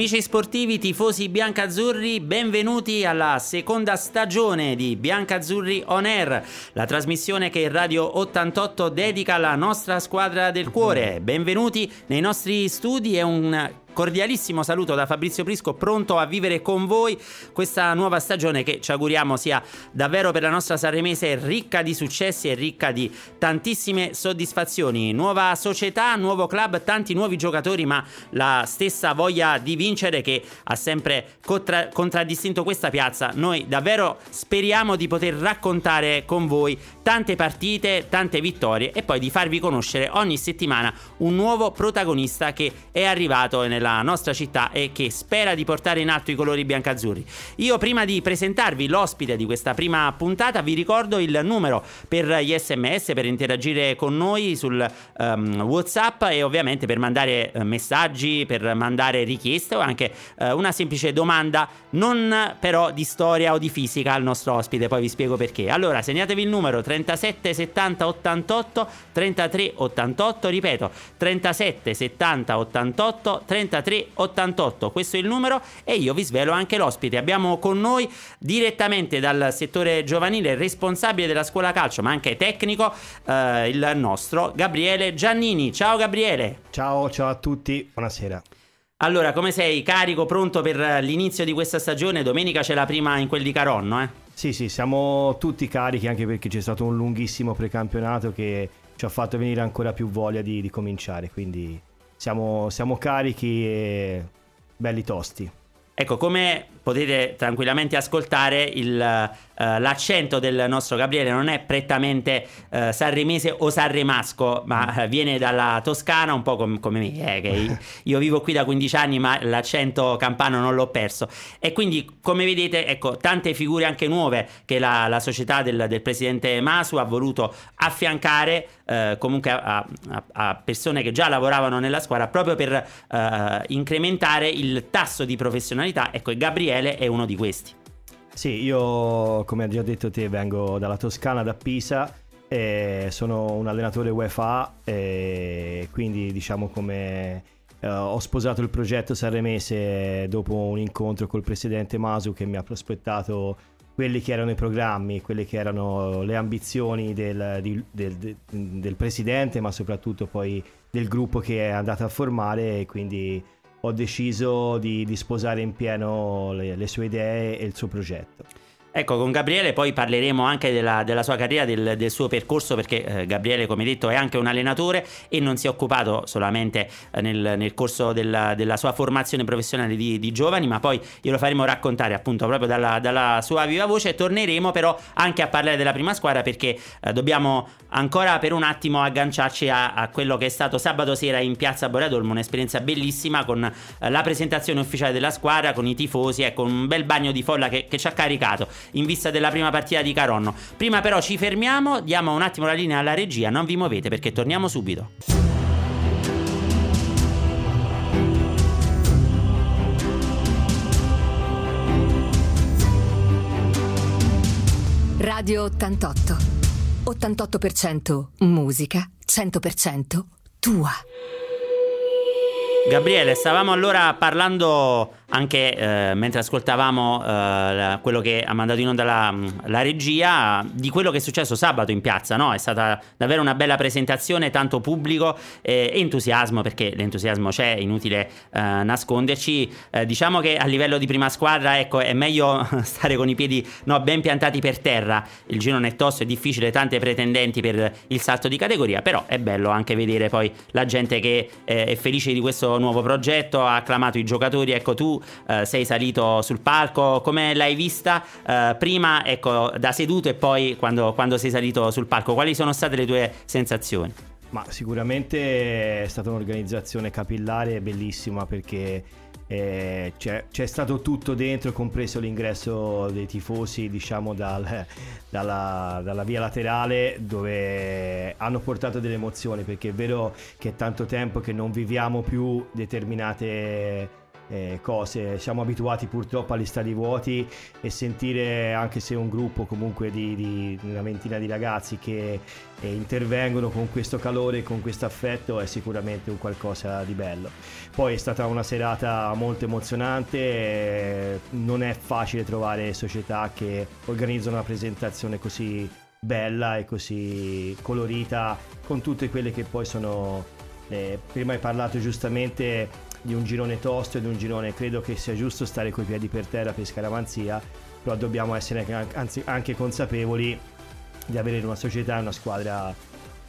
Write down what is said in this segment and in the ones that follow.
Amici sportivi, tifosi biancazzurri, benvenuti alla seconda stagione di Biancazzurri On Air, la trasmissione che Radio 88 dedica alla nostra squadra del cuore. Benvenuti nei nostri studi e un cordialissimo saluto da Fabrizio Prisco, pronto a vivere con voi questa nuova stagione che ci auguriamo sia davvero per la nostra Sanremese ricca di successi e ricca di tantissime soddisfazioni. Nuova società, nuovo club, tanti nuovi giocatori, ma la stessa voglia di vincere che ha sempre contra- contraddistinto questa piazza. Noi davvero speriamo di poter raccontare con voi tante partite, tante vittorie e poi di farvi conoscere ogni settimana un nuovo protagonista che è arrivato nella nella nostra città e che spera di portare in alto i colori biancazzurri. Io prima di presentarvi l'ospite di questa prima puntata vi ricordo il numero per gli sms per interagire con noi sul um, whatsapp e ovviamente per mandare uh, messaggi, per mandare richieste o anche uh, una semplice domanda non però di storia o di fisica al nostro ospite, poi vi spiego perché. Allora segnatevi il numero 37 70 88 33 88, ripeto 37 70 88 33 33 88. Questo è il numero e io vi svelo anche l'ospite. Abbiamo con noi direttamente dal settore giovanile responsabile della scuola calcio, ma anche tecnico, eh, il nostro Gabriele Giannini. Ciao Gabriele. Ciao, ciao a tutti. Buonasera. Allora, come sei? Carico, pronto per l'inizio di questa stagione? Domenica c'è la prima in quel di Caronno, eh? Sì, sì, siamo tutti carichi anche perché c'è stato un lunghissimo precampionato che ci ha fatto venire ancora più voglia di, di cominciare, quindi siamo, siamo carichi e belli tosti. Ecco, come potete tranquillamente ascoltare il l'accento del nostro Gabriele non è prettamente uh, sanremese o sanremasco, ma uh, viene dalla Toscana, un po' com- come me, eh, che io vivo qui da 15 anni, ma l'accento campano non l'ho perso. E quindi, come vedete, ecco, tante figure anche nuove che la, la società del, del, presidente Masu ha voluto affiancare comunque a, a, a, persone che già lavoravano nella squadra proprio per incrementare il tasso di professionalità. Ecco, Gabriele è uno di questi. Sì, io come hai già detto te vengo dalla Toscana, da Pisa, sono un allenatore UEFA e quindi diciamo come eh, ho sposato il progetto Sanremese dopo un incontro col presidente Masu che mi ha prospettato quelli che erano i programmi, quelle che erano le ambizioni del, di, del, del presidente ma soprattutto poi del gruppo che è andato a formare e quindi ho deciso di, di sposare in pieno le, le sue idee e il suo progetto. Ecco, con Gabriele poi parleremo anche della, della sua carriera, del, del, suo percorso, perché eh, Gabriele, come detto, è anche un allenatore e non si è occupato solamente eh, nel, nel, corso della, della, sua formazione professionale di, di, giovani, ma poi glielo faremo raccontare appunto proprio dalla, dalla, sua viva voce. Torneremo però anche a parlare della prima squadra perché eh, dobbiamo ancora per un attimo agganciarci a, a, quello che è stato sabato sera in piazza Boradolmo, un'esperienza bellissima con eh, la presentazione ufficiale della squadra, con i tifosi e con un bel bagno di folla che, che ci ha caricato in vista della prima partita di Caronno. Prima però ci fermiamo, diamo un attimo la linea alla regia, non vi muovete perché torniamo subito. Radio 88. 88% musica, 100% tua. Gabriele, stavamo allora parlando anche eh, mentre ascoltavamo eh, quello che ha mandato in onda la, la, regia di quello che è successo sabato in piazza, no? È stata davvero una bella presentazione, tanto pubblico e eh, entusiasmo, perché l'entusiasmo c'è, è inutile eh, nasconderci. Eh, diciamo che a livello di prima squadra, ecco, è meglio stare con i piedi no, ben piantati per terra. Il giro non è tosto, è difficile, tante pretendenti per il salto di categoria, però è bello anche vedere poi la gente che eh, è felice di questo nuovo progetto, ha acclamato i giocatori, ecco tu eh, sei salito sul palco, come l'hai vista eh, prima ecco, da seduto e poi quando, quando sei salito sul palco? Quali sono state le tue sensazioni? Ma sicuramente è stata un'organizzazione capillare bellissima perché eh, c'è, c'è, stato tutto dentro, compreso l'ingresso dei tifosi, diciamo, dal, dalla, dalla, via laterale, dove hanno portato delle emozioni, perché è vero che è tanto tempo che non viviamo più determinate eh, cose. Siamo abituati purtroppo agli stadi vuoti e sentire anche se un gruppo comunque di, di una ventina di ragazzi che eh, intervengono con questo calore con questo affetto è sicuramente un qualcosa di bello. Poi è stata una serata molto emozionante, eh, non è facile trovare società che organizzano una presentazione così bella e così colorita con tutte quelle che poi sono eh, prima hai parlato giustamente di un girone tosto e di un girone credo che sia giusto stare coi piedi per terra per scaramanzia, però dobbiamo essere anzi, anche consapevoli di avere una società e una squadra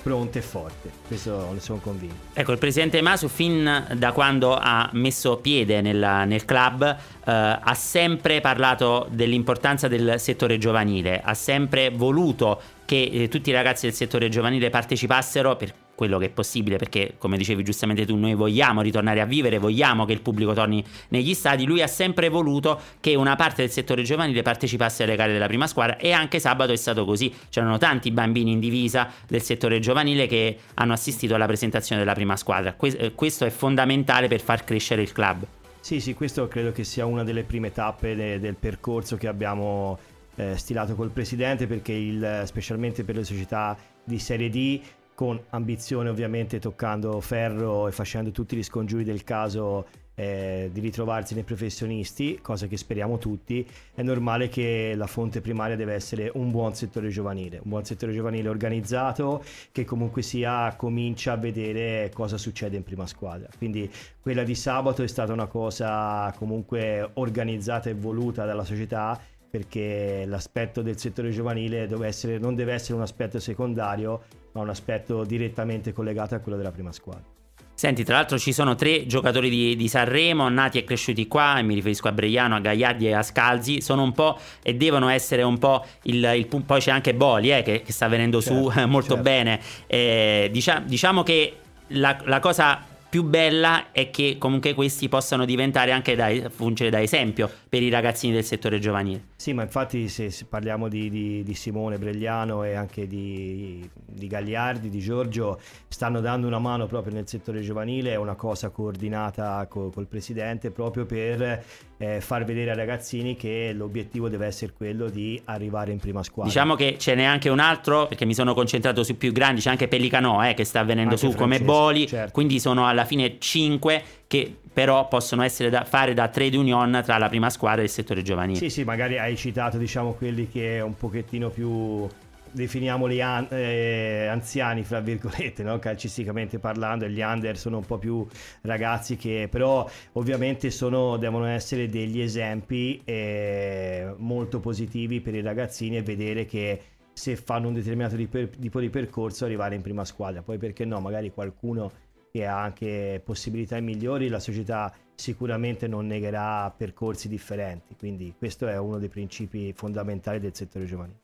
pronta e forte, questo ne sono convinto. Ecco, il presidente Masu fin da quando ha messo piede nella, nel club eh, ha sempre parlato dell'importanza del settore giovanile, ha sempre voluto che eh, tutti i ragazzi del settore giovanile partecipassero per quello che è possibile perché come dicevi giustamente tu noi vogliamo ritornare a vivere, vogliamo che il pubblico torni negli stadi, lui ha sempre voluto che una parte del settore giovanile partecipasse alle gare della prima squadra e anche sabato è stato così, c'erano tanti bambini in divisa del settore giovanile che hanno assistito alla presentazione della prima squadra, que- questo è fondamentale per far crescere il club. Sì, sì, questo credo che sia una delle prime tappe de- del percorso che abbiamo eh, stilato col presidente perché il, specialmente per le società di Serie D con ambizione ovviamente toccando ferro e facendo tutti gli scongiuri del caso eh, di ritrovarsi nei professionisti, cosa che speriamo tutti, è normale che la fonte primaria deve essere un buon settore giovanile, un buon settore giovanile organizzato che comunque sia comincia a vedere cosa succede in prima squadra. Quindi quella di sabato è stata una cosa comunque organizzata e voluta dalla società perché l'aspetto del settore giovanile deve essere, non deve essere un aspetto secondario, ma un aspetto direttamente collegato a quello della prima squadra. Senti, tra l'altro ci sono tre giocatori di, di, Sanremo, nati e cresciuti qua, e mi riferisco a Bregliano, a Gagliardi e a Scalzi, sono un po' e devono essere un po' il, il poi c'è anche Boli eh, che, che, sta venendo certo, su molto certo. bene. Eh, diciamo, diciamo che la, la cosa più bella è che comunque questi possano diventare anche da, fungere da esempio per i ragazzini del settore giovanile. Sì, ma infatti se, se parliamo di, di, di, Simone Bregliano e anche di, di, Gagliardi, di Giorgio, stanno dando una mano proprio nel settore giovanile, è una cosa coordinata co, col presidente proprio per eh, far vedere ai ragazzini che l'obiettivo deve essere quello di arrivare in prima squadra. Diciamo che ce n'è anche un altro, perché mi sono concentrato sui più grandi, c'è anche Pellicano eh, che sta venendo anche su Francesco, come Boli, certo. quindi sono alla fine 5 che però possono essere da fare da trade union tra la prima squadra e il settore giovanile. Sì, sì, magari hai citato diciamo quelli che un pochettino più definiamoli an- eh, anziani, fra virgolette, no? calcisticamente parlando, gli under sono un po' più ragazzi che però ovviamente sono, devono essere degli esempi eh, molto positivi per i ragazzini e vedere che se fanno un determinato tipo di percorso arrivare in prima squadra, poi perché no, magari qualcuno che ha anche possibilità migliori, la società sicuramente non negherà percorsi differenti, quindi questo è uno dei principi fondamentali del settore giovanile.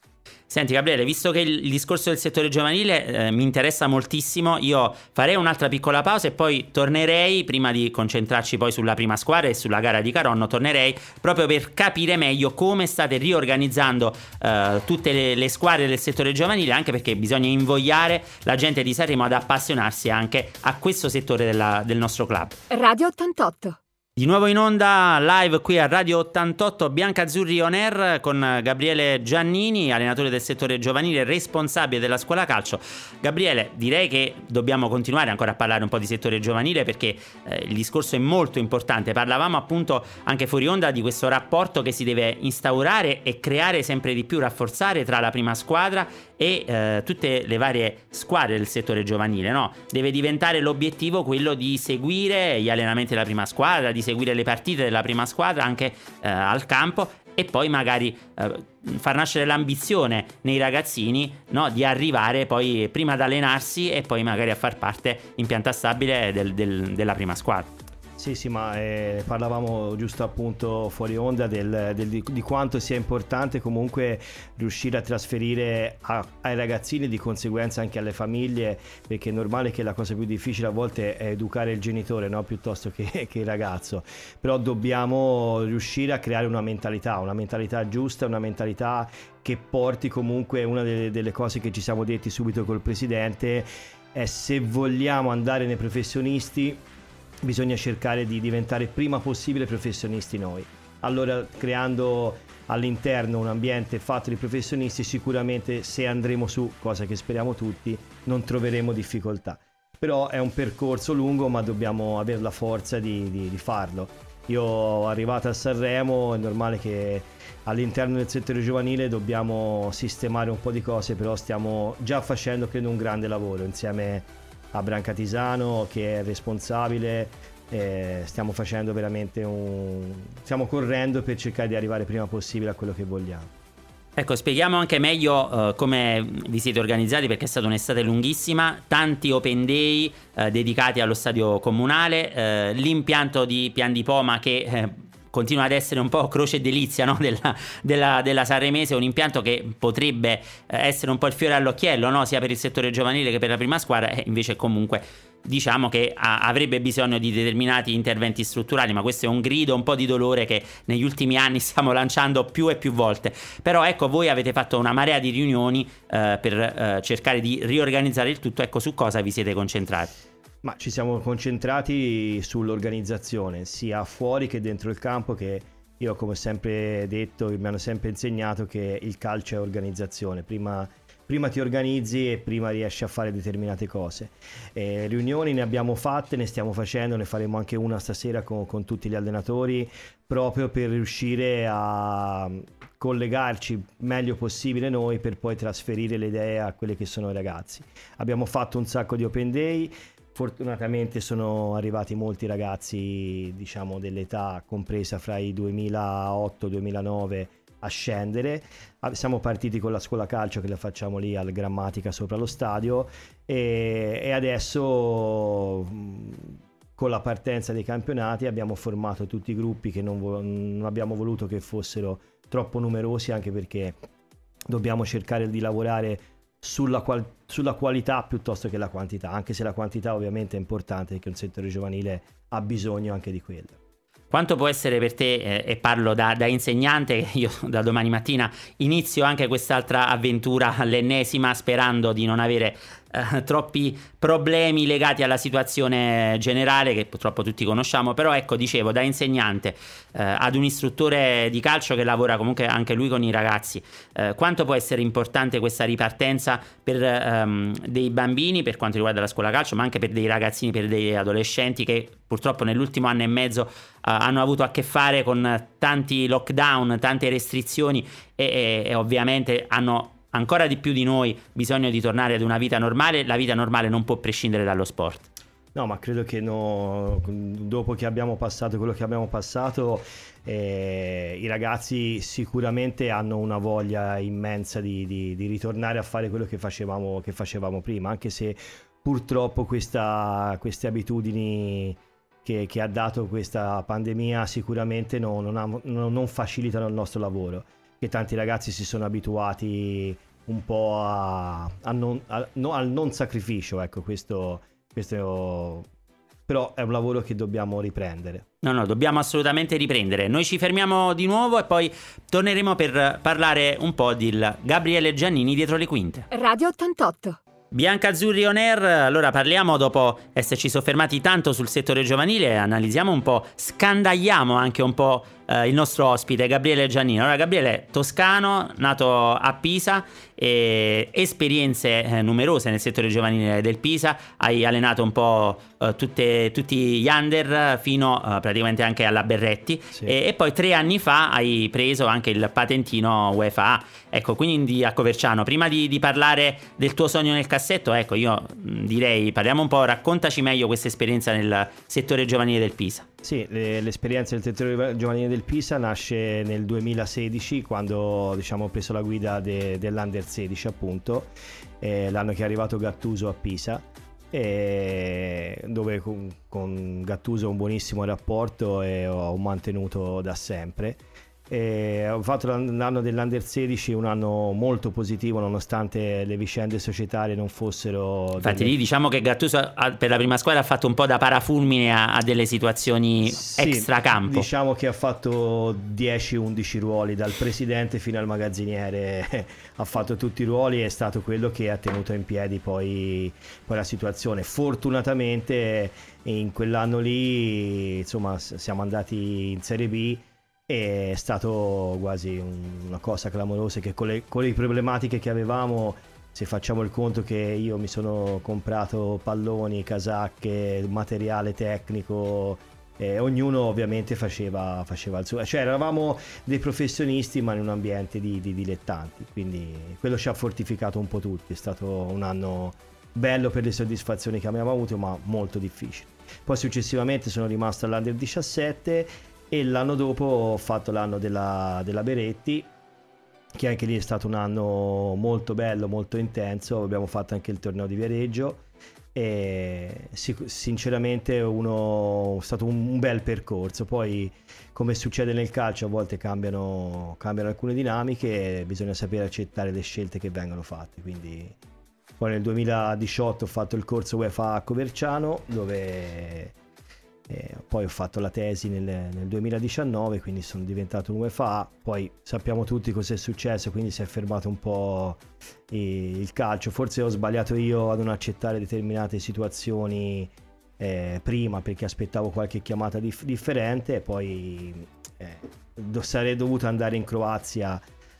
Senti Gabriele, visto che il discorso del settore giovanile eh, mi interessa moltissimo, io farei un'altra piccola pausa e poi tornerei, prima di concentrarci poi sulla prima squadra e sulla gara di Caronno, tornerei proprio per capire meglio come state riorganizzando eh, tutte le, le, squadre del settore giovanile, anche perché bisogna invogliare la gente di Sanremo ad appassionarsi anche a questo settore della, del nostro club. Radio 88 di nuovo in onda live qui a Radio 88 Bianca Azzurri On Air con Gabriele Giannini, allenatore del settore giovanile, responsabile della scuola calcio. Gabriele, direi che dobbiamo continuare ancora a parlare un po' di settore giovanile perché eh, il discorso è molto importante. Parlavamo appunto anche fuori onda di questo rapporto che si deve instaurare e creare sempre di più, rafforzare tra la prima squadra e eh, tutte le varie squadre del settore giovanile. No? Deve diventare l'obiettivo quello di seguire gli allenamenti della prima squadra, di seguire le partite della prima squadra anche eh, al campo e poi magari eh, far nascere l'ambizione nei ragazzini no, di arrivare poi prima ad allenarsi e poi magari a far parte in pianta stabile del, del, della prima squadra. Sì, sì, ma eh, parlavamo giusto appunto fuori onda del, del, di, quanto sia importante comunque riuscire a trasferire a, ai ragazzini e di conseguenza anche alle famiglie, perché è normale che la cosa più difficile a volte è educare il genitore no? piuttosto che, che il ragazzo, però dobbiamo riuscire a creare una mentalità, una mentalità giusta, una mentalità che porti comunque una delle, delle cose che ci siamo detti subito col presidente è se vogliamo andare nei professionisti bisogna cercare di diventare prima possibile professionisti noi. Allora creando all'interno un ambiente fatto di professionisti sicuramente se andremo su, cosa che speriamo tutti, non troveremo difficoltà. Però è un percorso lungo ma dobbiamo avere la forza di, di, di farlo. Io arrivato a Sanremo è normale che all'interno del settore giovanile dobbiamo sistemare un po' di cose, però stiamo già facendo credo un grande lavoro insieme a Branca Tisano che è responsabile, eh, stiamo facendo veramente un... stiamo correndo per cercare di arrivare prima possibile a quello che vogliamo. Ecco, spieghiamo anche meglio uh, come vi siete organizzati perché è stata un'estate lunghissima, tanti open day uh, dedicati allo stadio comunale, uh, l'impianto di Pian di Poma che continua ad essere un po' croce e delizia no? della, della, della, Sanremese, un impianto che potrebbe essere un po' il fiore all'occhiello no? sia per il settore giovanile che per la prima squadra e invece comunque diciamo che a- avrebbe bisogno di determinati interventi strutturali, ma questo è un grido, un po' di dolore che negli ultimi anni stiamo lanciando più e più volte. Però ecco, voi avete fatto una marea di riunioni eh, per eh, cercare di riorganizzare il tutto, ecco su cosa vi siete concentrati. Ma ci siamo concentrati sull'organizzazione, sia fuori che dentro il campo che io come ho sempre detto, mi hanno sempre insegnato che il calcio è organizzazione. Prima prima ti organizzi e prima riesci a fare determinate cose. Eh, riunioni ne abbiamo fatte, ne stiamo facendo, ne faremo anche una stasera con, con tutti gli allenatori proprio per riuscire a collegarci meglio possibile noi per poi trasferire le idee a quelli che sono i ragazzi. Abbiamo fatto un sacco di open day, fortunatamente sono arrivati molti ragazzi diciamo dell'età compresa fra i 2008 2009 a scendere. Ah, siamo partiti con la scuola calcio che la facciamo lì al Grammatica sopra lo stadio e, e adesso con la partenza dei campionati abbiamo formato tutti i gruppi che non, vo- non abbiamo voluto che fossero troppo numerosi anche perché dobbiamo cercare di lavorare sulla, qual- sulla, qualità piuttosto che la quantità, anche se la quantità ovviamente è importante perché il settore giovanile ha bisogno anche di quello. Quanto può essere per te, eh, e parlo da, da, insegnante, io da domani mattina inizio anche quest'altra avventura, l'ennesima, sperando di non avere eh, troppi problemi legati alla situazione generale che purtroppo tutti conosciamo, però ecco, dicevo, da insegnante eh, ad un istruttore di calcio che lavora comunque anche lui con i ragazzi, eh, quanto può essere importante questa ripartenza per ehm, dei bambini per quanto riguarda la scuola calcio, ma anche per dei ragazzini, per dei adolescenti che purtroppo nell'ultimo anno e mezzo eh, hanno avuto a che fare con tanti lockdown, tante restrizioni e, e, e ovviamente hanno ancora di più di noi bisogno di tornare ad una vita normale, la vita normale non può prescindere dallo sport. No, ma credo che no, dopo che abbiamo passato quello che abbiamo passato, eh, i ragazzi sicuramente hanno una voglia immensa di, di, di ritornare a fare quello che facevamo, che facevamo prima, anche se purtroppo questa, queste abitudini che, che, ha dato questa pandemia sicuramente no, non, ha, non facilitano il nostro lavoro, che tanti ragazzi si sono abituati un po' a, a non, a, no, al non sacrificio, ecco, questo, questo però è un lavoro che dobbiamo riprendere. No, no, dobbiamo assolutamente riprendere. Noi ci fermiamo di nuovo e poi torneremo per parlare un po' di Gabriele Giannini dietro le quinte. Radio 88. Bianca Azzurri On Air, allora parliamo dopo esserci soffermati tanto sul settore giovanile, analizziamo un po', scandagliamo anche un po' eh, il nostro ospite Gabriele Giannino. Allora Gabriele, toscano, nato a Pisa, esperienze eh, numerose nel settore giovanile del Pisa, hai allenato un po' eh, tutte, tutti gli under fino eh, praticamente anche alla Berretti sì. e, e, poi tre anni fa hai preso anche il patentino UEFA. Ecco, quindi a Coverciano, prima di, di parlare del tuo sogno nel cassetto, ecco io direi parliamo un po', raccontaci meglio questa esperienza nel settore giovanile del Pisa. Sì, l'esperienza del settore giovanile del Pisa nasce nel 2016 quando diciamo, ho preso la guida de, dell'Under 16 appunto, eh, l'anno che è arrivato Gattuso a Pisa dove con, con, Gattuso ho un buonissimo rapporto e ho mantenuto da sempre E ho fatto l'anno dell'Under 16 un anno molto positivo nonostante le vicende societarie non fossero... Infatti delle... lì diciamo che Gattuso per la prima squadra ha fatto un po' da parafulmine a, a delle situazioni sì, extracampo. Diciamo che ha fatto 10-11 ruoli, dal presidente fino al magazziniere ha fatto tutti i ruoli e è stato quello che ha tenuto in piedi poi, poi la situazione. Fortunatamente in quell'anno lì insomma siamo andati in Serie B è stato quasi una cosa clamorosa che con le, con le problematiche che avevamo se facciamo il conto che io mi sono comprato palloni, casacche, materiale tecnico, eh, ognuno ovviamente faceva, faceva, il suo, cioè eravamo dei professionisti ma in un ambiente di, di, dilettanti, quindi quello ci ha fortificato un po' tutti, è stato un anno bello per le soddisfazioni che abbiamo avuto ma molto difficile. Poi successivamente sono rimasto all'Under 17 e l'anno dopo ho fatto l'anno della, della Beretti che anche lì è stato un anno molto bello, molto intenso, abbiamo fatto anche il torneo di Viareggio. E sinceramente uno, è stato un bel percorso, poi come succede nel calcio a volte cambiano, cambiano alcune dinamiche e bisogna sapere accettare le scelte che vengono fatte, quindi poi nel 2018 ho fatto il corso UEFA a Coverciano dove eh, poi ho fatto la tesi nel, nel, 2019, quindi sono diventato un UFA. Poi sappiamo tutti cosa è successo, quindi si è fermato un po' il, calcio. Forse ho sbagliato io ad non accettare determinate situazioni eh, prima perché aspettavo qualche chiamata dif- differente. Poi eh, sarei dovuto andare in Croazia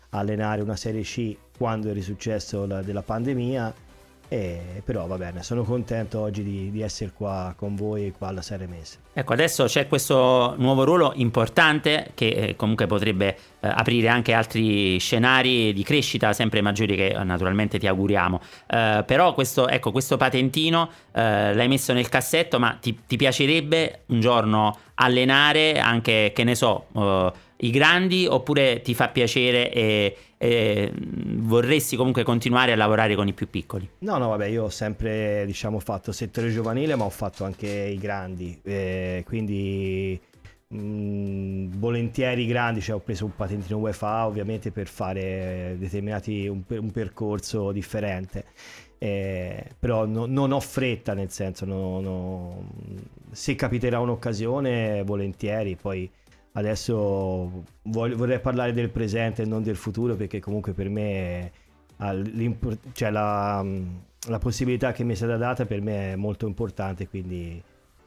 a allenare una Serie C quando è risuccesso la, della pandemia e, però va bene, sono contento oggi di, di, essere qua con voi qua alla Serie Messe. Ecco, adesso c'è questo nuovo ruolo importante che eh, comunque potrebbe eh, aprire anche altri scenari di crescita sempre maggiori che eh, naturalmente ti auguriamo. Eh, però questo, ecco, questo patentino eh, l'hai messo nel cassetto, ma ti, ti, piacerebbe un giorno allenare anche, che ne so, uh, i grandi oppure ti fa piacere e e vorresti comunque continuare a lavorare con i più piccoli? No, no, vabbè, io ho sempre diciamo fatto settore giovanile, ma ho fatto anche i grandi, eh, quindi mh, mm, volentieri grandi, cioè ho preso un patentino UEFA ovviamente per fare determinati un, un percorso differente. Eh, però no, non ho fretta nel senso no, no, se capiterà un'occasione volentieri poi Adesso vorrei parlare del presente e non del futuro perché comunque per me cioè la, la possibilità che mi è stata data per me è molto importante, quindi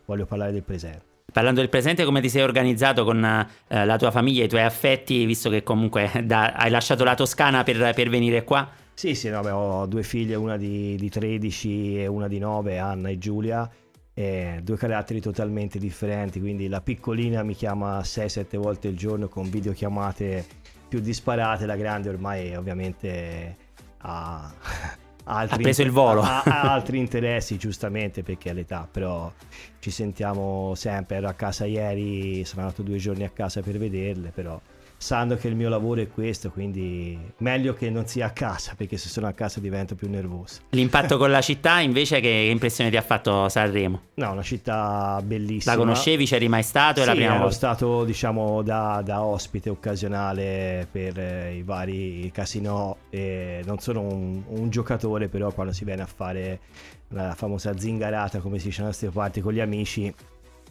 voglio parlare del presente. Parlando del presente, come ti sei organizzato con eh, la tua famiglia, i tuoi affetti, visto che comunque da, hai lasciato la Toscana per, per venire qua? Sì, sì, no, beh, ho due figlie, una di, di 13 e una di 9, Anna e Giulia eh, due caratteri totalmente differenti, quindi la piccolina mi chiama 6-7 volte al giorno con videochiamate più disparate, la grande ormai ovviamente ha, altri, ha preso il volo. Ha, ha altri interessi giustamente perché è l'età, però ci sentiamo sempre, ero a casa ieri, sono andato due giorni a casa per vederle, però sanno che il mio lavoro è questo, quindi meglio che non sia a casa, perché se sono a casa divento più nervoso. L'impatto con la città invece che impressione ti ha fatto Sanremo? No, una città bellissima. La conoscevi, c'eri mai stato? Sì, la prima ero volta? stato diciamo da, da, ospite occasionale per eh, i vari casino non sono un, un giocatore, però quando si viene a fare la famosa zingarata, come si dice a nostre parti, con gli amici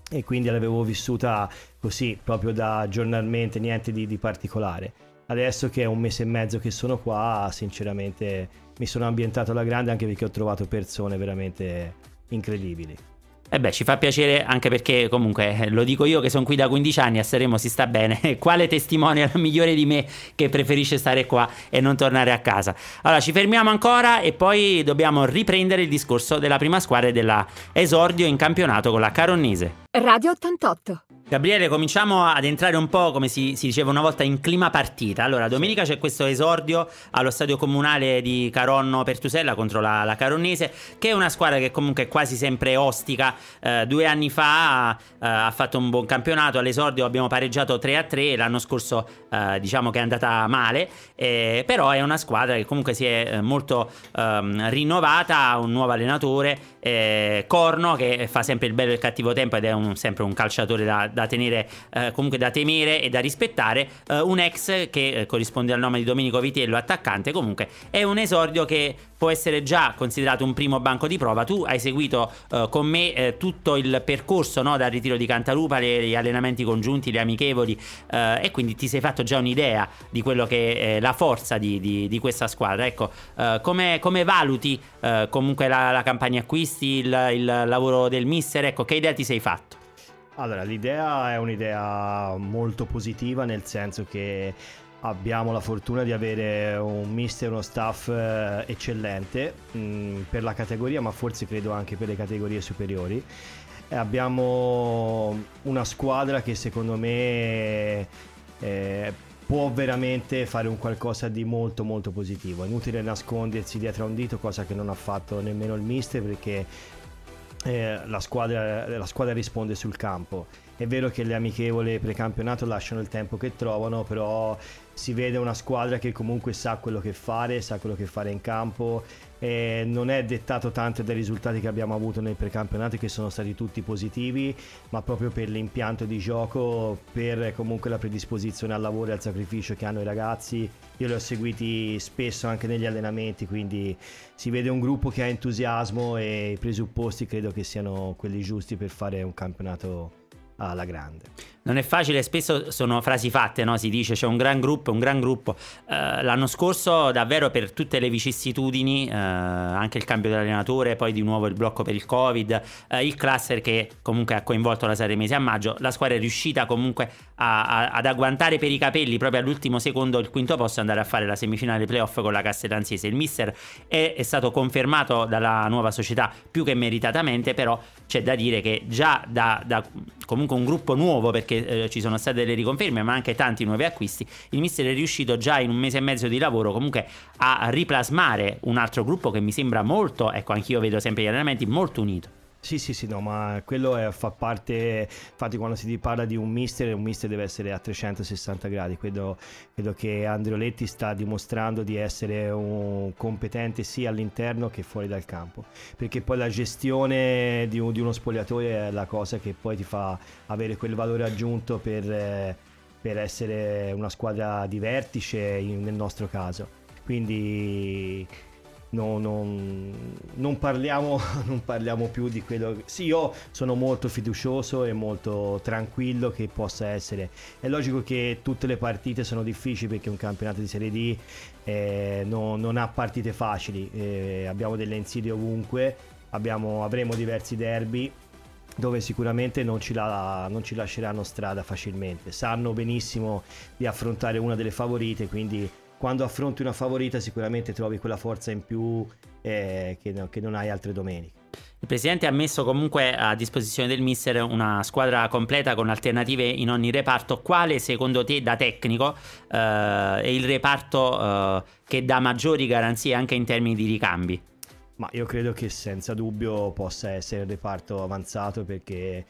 e quindi l'avevo vissuta così, proprio da giornalmente, niente di, di, particolare. Adesso che è un mese e mezzo che sono qua, sinceramente mi sono ambientato alla grande anche perché ho trovato persone veramente incredibili. E eh beh, ci fa piacere anche perché comunque eh, lo dico io che sono qui da 15 anni, a Saremo si sta bene. Quale testimonial migliore di me che preferisce stare qua e non tornare a casa? Allora, ci fermiamo ancora e poi dobbiamo riprendere il discorso della prima squadra e della esordio in campionato con la Caronnese. Radio 88. Gabriele, cominciamo ad entrare un po', come si, si, diceva una volta, in clima partita. Allora, domenica c'è questo esordio allo stadio comunale di Caronno Pertusella contro la, la Caronnese, che è una squadra che comunque è quasi sempre ostica. Eh, due anni fa eh, ha fatto un buon campionato, all'esordio abbiamo pareggiato 3-3, l'anno scorso eh, diciamo che è andata male, eh, però è una squadra che comunque si è eh, molto ehm, rinnovata, ha un nuovo allenatore, eh, Corno, che fa sempre il bello e il cattivo tempo ed è un, sempre un calciatore da da tenere, eh, comunque da temere e da rispettare. Eh, un ex che eh, corrisponde al nome di Domenico Vitello, attaccante, comunque è un esordio che può essere già considerato un primo banco di prova. Tu hai seguito eh, con me eh, tutto il percorso no, dal ritiro di Cantalupa, le, gli allenamenti congiunti, le amichevoli e quindi ti sei fatto già un'idea di quello che è la forza di, di, di questa squadra. Ecco, come, come, valuti comunque la, la, campagna acquisti, il, il lavoro del mister? Ecco, che idea ti sei fatto? Allora, l'idea è un'idea molto positiva nel senso che abbiamo la fortuna di avere un mister e uno staff eh, eccellente mh, mm, per la categoria, ma forse credo anche per le categorie superiori. E abbiamo una squadra che secondo me eh, può veramente fare un qualcosa di molto molto positivo. È inutile nascondersi dietro a un dito, cosa che non ha fatto nemmeno il mister perché eh, la, squadra, la squadra risponde sul campo. È vero che le amichevole precampionato lasciano il tempo che trovano, però si vede una squadra che comunque sa quello che fare, sa quello che fare in campo e non è dettato tanto dai risultati che abbiamo avuto nel precampionato che sono stati tutti positivi, ma proprio per l'impianto di gioco, per comunque la predisposizione al lavoro e al sacrificio che hanno i ragazzi. Io li ho seguiti spesso anche negli allenamenti, quindi si vede un gruppo che ha entusiasmo e i presupposti credo che siano quelli giusti per fare un campionato alla grande. Non è facile, spesso sono frasi fatte, no? si dice c'è un gran gruppo, un gran gruppo. Uh, l'anno scorso davvero per tutte le vicissitudini, uh, anche il cambio dell'allenatore, poi di nuovo il blocco per il Covid, uh, il cluster che comunque ha coinvolto la serie mese a maggio, la squadra è riuscita comunque a, a, ad agguantare per i capelli proprio all'ultimo secondo il quinto posto e andare a fare la semifinale playoff con la Castellanzese. Il mister è, è stato confermato dalla nuova società più che meritatamente, però c'è da dire che già da, da comunque un gruppo nuovo perché eh, ci sono state delle riconferme ma anche tanti nuovi acquisti. Il mister è riuscito già in un mese e mezzo di lavoro comunque a riplasmare un altro gruppo che mi sembra molto ecco anch'io vedo sempre gli allenamenti molto unito sì, sì, sì, no, ma quello è, fa parte, infatti quando si parla di un mister, un mister deve essere a 360 gradi, credo, credo che Andreoletti sta dimostrando di essere un competente sia all'interno che fuori dal campo, perché poi la gestione di, un, di uno spogliatoio è la cosa che poi ti fa avere quel valore aggiunto per, per essere una squadra di vertice in, nel nostro caso. Quindi No, non, non, parliamo, non, parliamo, più di quello che... Sì, io sono molto fiducioso e molto tranquillo che possa essere. È logico che tutte le partite sono difficili perché un campionato di Serie D eh, no, non ha partite facili. Eh, abbiamo delle insidie ovunque, abbiamo, avremo diversi derby dove sicuramente non ci, la, non ci lasceranno strada facilmente. Sanno benissimo di affrontare una delle favorite, quindi quando affronti una favorita sicuramente trovi quella forza in più eh, che, no, che non hai altre domeniche. Il presidente ha messo comunque a disposizione del mister una squadra completa con alternative in ogni reparto. Quale secondo te da tecnico eh, è il reparto eh, che dà maggiori garanzie anche in termini di ricambi? Ma io credo che senza dubbio possa essere il reparto avanzato perché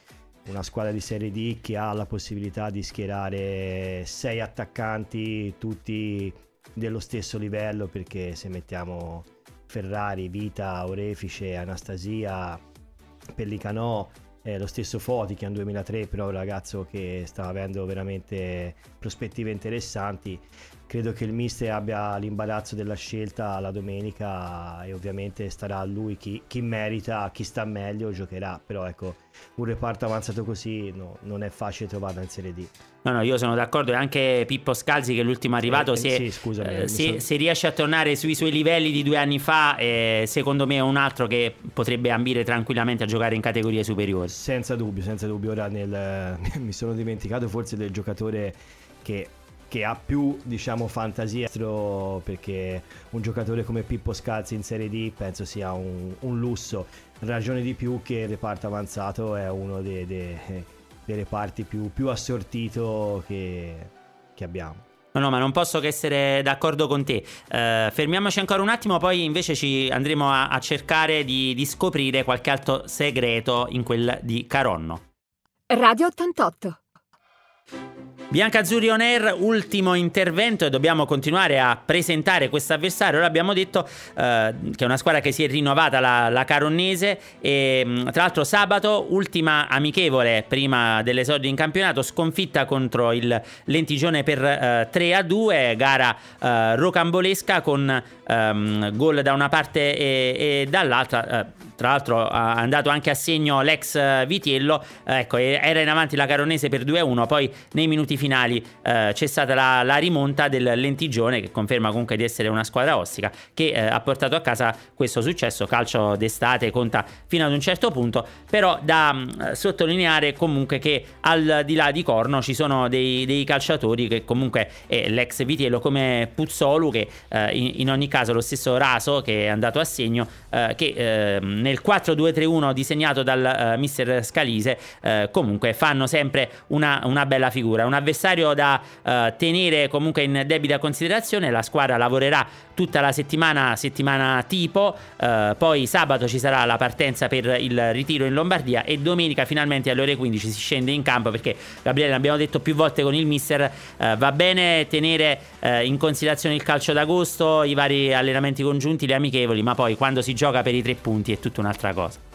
una squadra di Serie D che ha la possibilità di schierare sei attaccanti tutti dello stesso livello perché se mettiamo Ferrari, Vita, Orefice, Anastasia, Pellicanò, eh, lo stesso Foti che è un 2003 però un ragazzo che sta avendo veramente prospettive interessanti credo che il mister abbia l'imbarazzo della scelta la domenica e ovviamente starà a lui chi, chi merita, chi sta meglio giocherà, però ecco un reparto avanzato così no, non è facile trovarlo in Serie D. No, no, io sono d'accordo e anche Pippo Scalzi che è l'ultimo arrivato, eh, se, sì, scusami, eh, se, sono... se, riesce a tornare sui suoi livelli di due anni fa, eh, secondo me è un altro che potrebbe ambire tranquillamente a giocare in categorie superiori. Senza dubbio, senza dubbio, ora nel, mi sono dimenticato forse del giocatore che che ha più diciamo fantasia perché un giocatore come Pippo Scalzi in Serie D penso sia un, un lusso ragione di più che il reparto avanzato è uno dei, dei, dei reparti più, più assortito che, che abbiamo No, no, ma non posso che essere d'accordo con te. Uh, fermiamoci ancora un attimo, poi invece ci andremo a, a cercare di, di, scoprire qualche altro segreto in quel di Caronno. Radio 88 Biancazzurri On Air, ultimo intervento e dobbiamo continuare a presentare questo avversario. Ora abbiamo detto eh, che è una squadra che si è rinnovata, la, la Caronnese, e mm, tra l'altro sabato, ultima amichevole prima dell'esordio in campionato, sconfitta contro il Lentigione per eh, 3 a 2, gara eh, rocambolesca con ehm, gol da una parte e, e dall'altra. Eh, tra l'altro è andato anche a segno l'ex Vitiello, ecco, era in avanti la Caronese per 2-1, poi nei minuti finali eh, c'è stata la, la, rimonta del Lentigione che conferma comunque di essere una squadra ostica che eh, ha portato a casa questo successo, calcio d'estate conta fino ad un certo punto, però da mh, mm, sottolineare comunque che al di là di Corno ci sono dei, dei calciatori che comunque è l'ex Vitiello come Puzzolu che eh, in, in, ogni caso lo stesso Raso che è andato a segno eh, che ehm, nel 4-2-3-1 disegnato dal uh, mister Scalise, uh, comunque fanno sempre una, una, bella figura. Un avversario da uh, tenere comunque in debita considerazione. La squadra lavorerà tutta la settimana, settimana tipo, poi sabato ci sarà la partenza per il ritiro in Lombardia e domenica finalmente alle ore 15 si scende in campo perché Gabriele l'abbiamo detto più volte con il mister, va bene tenere in considerazione il calcio d'agosto, i vari allenamenti congiunti, le amichevoli, ma poi quando si gioca per i tre punti è tutto un'altra cosa.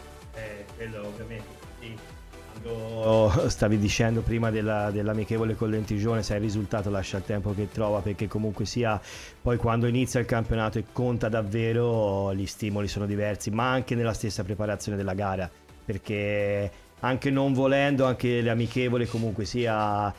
Stavi dicendo prima della, dell'amichevole con l'Entigione, se il risultato lascia il tempo che trova, perché comunque sia poi quando inizia il campionato e conta davvero, gli stimoli sono diversi, ma anche nella stessa preparazione della gara, perché anche non volendo, anche le amichevoli comunque sia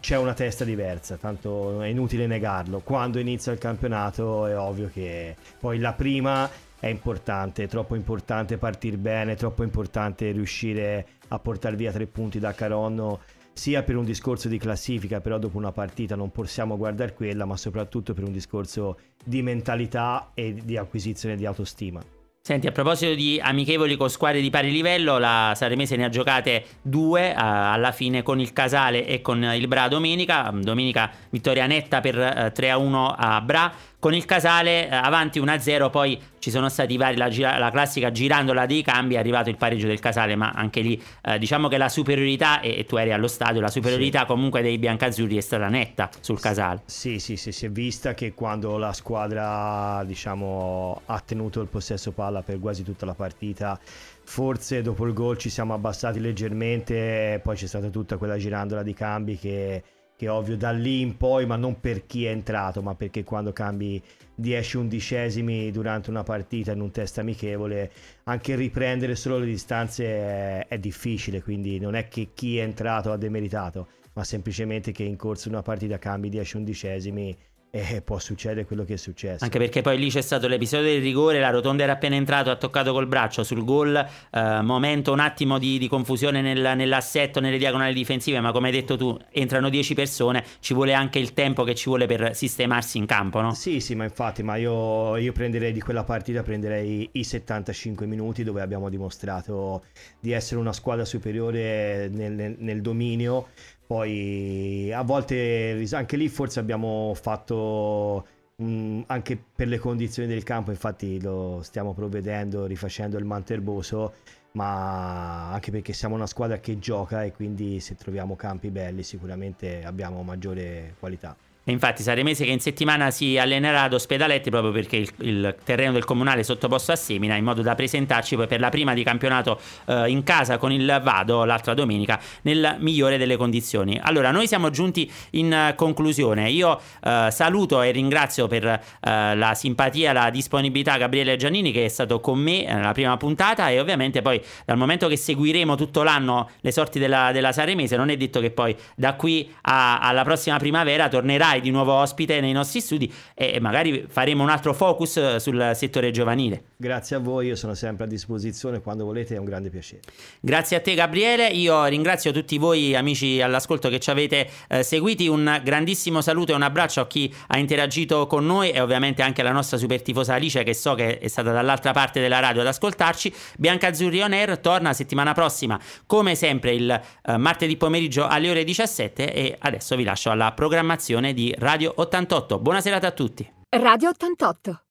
c'è una testa diversa, tanto è inutile negarlo. Quando inizia il campionato è ovvio che poi la prima è importante, è troppo importante partire bene, è troppo importante riuscire a portare via tre punti da Caronno sia per un discorso di classifica, però dopo una partita non possiamo guardare quella, ma soprattutto per un discorso di mentalità e di acquisizione di autostima. Senti, a proposito di amichevoli con squadre di pari livello, la Saremese ne ha giocate due uh, alla fine con il Casale e con il Bra domenica. Domenica vittoria netta per uh, eh, 3-1 a Bra. Con il Casale uh, avanti 1-0, poi ci sono stati vari, la, gira, la, classica girandola dei cambi, è arrivato il pareggio del Casale, ma anche lì diciamo che la superiorità, e, e, tu eri allo stadio, la superiorità sì. comunque dei biancazzurri è stata netta sul Casale. Sì, sì, sì, si è vista che quando la squadra diciamo, ha tenuto il possesso palla palla per quasi tutta la partita. Forse dopo il gol ci siamo abbassati leggermente, poi c'è stata tutta quella girandola di cambi che, che ovvio da lì in poi, ma non per chi è entrato, ma perché quando cambi 10 undicesimi durante una partita in un test amichevole, anche riprendere solo le distanze è, è difficile, quindi non è che chi è entrato ha demeritato, ma semplicemente che in corso una partita cambi 10 undicesimi e può succedere quello che è successo. Anche perché poi lì c'è stato l'episodio del rigore, la rotonda era appena entrato, ha toccato col braccio sul gol, eh, momento un attimo di, di confusione nel, nell'assetto, nelle diagonali difensive, ma come hai detto tu, entrano 10 persone, ci vuole anche il tempo che ci vuole per sistemarsi in campo, no? Sì, sì, ma infatti, ma io, io prenderei di quella partita, prenderei i 75 minuti dove abbiamo dimostrato di essere una squadra superiore nel, nel, nel dominio, poi a volte anche lì forse abbiamo fatto mh, anche per le condizioni del campo, infatti lo stiamo provvedendo rifacendo il manterboso, ma anche perché siamo una squadra che gioca e quindi se troviamo campi belli sicuramente abbiamo maggiore qualità. E infatti Saremese che in settimana si allenerà ad Ospedaletti proprio perché il, il, terreno del comunale è sottoposto a semina in modo da presentarci poi per la prima di campionato eh, in casa con il Vado l'altra domenica nel migliore delle condizioni. Allora noi siamo giunti in conclusione. Io eh, saluto e ringrazio per eh, la simpatia, la disponibilità Gabriele Giannini che è stato con me nella prima puntata e ovviamente poi dal momento che seguiremo tutto l'anno le sorti della, della Saremese non è detto che poi da qui a, alla prossima primavera tornerà sarai di nuovo ospite nei nostri studi e magari faremo un altro focus eh, sul settore giovanile. Grazie a voi, io sono sempre a disposizione quando volete, è un grande piacere. Grazie a te Gabriele, io ringrazio tutti voi amici all'ascolto che ci avete eh, seguiti, un grandissimo saluto e un abbraccio a chi ha interagito con noi e ovviamente anche alla nostra super tifosa Alice che so che è stata dall'altra parte della radio ad ascoltarci. Bianca Azzurri On Air torna settimana prossima come sempre il eh, martedì pomeriggio alle ore 17 e adesso vi lascio alla programmazione di di Radio 88. Buona serata a tutti. Radio 88.